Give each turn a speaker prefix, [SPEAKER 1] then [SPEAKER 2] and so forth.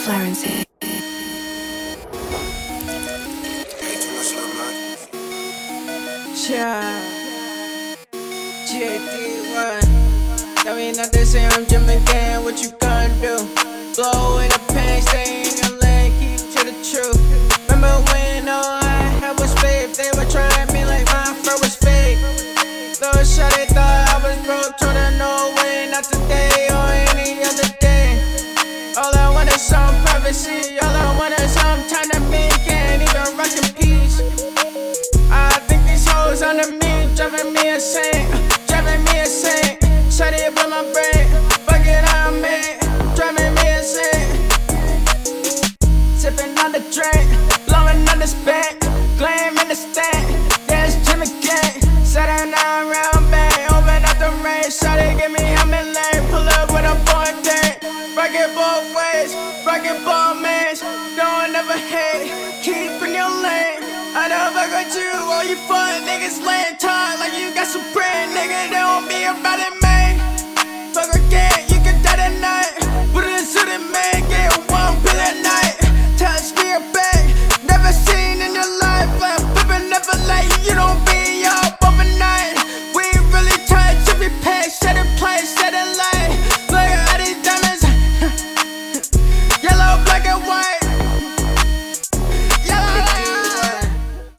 [SPEAKER 1] Florence.
[SPEAKER 2] Yeah. JD1. Tell me not the same, I'm Jim again. What you gonna do? Blow in the pain, stay in your lane, keep to the truth. Remember when all I had was faith? They were trying me like my fur was fake. Little shot, they thought I was broke. Told her no way, not today some. All I want is some time to me. Can't even rock in peace. I think these hoes under me, driving me insane, driving me insane. Rock it both ways, rock it both ways. Don't ever hate, keep in your lane. I don't fuck with you, all you fun niggas laying time like you got some brand, nigga.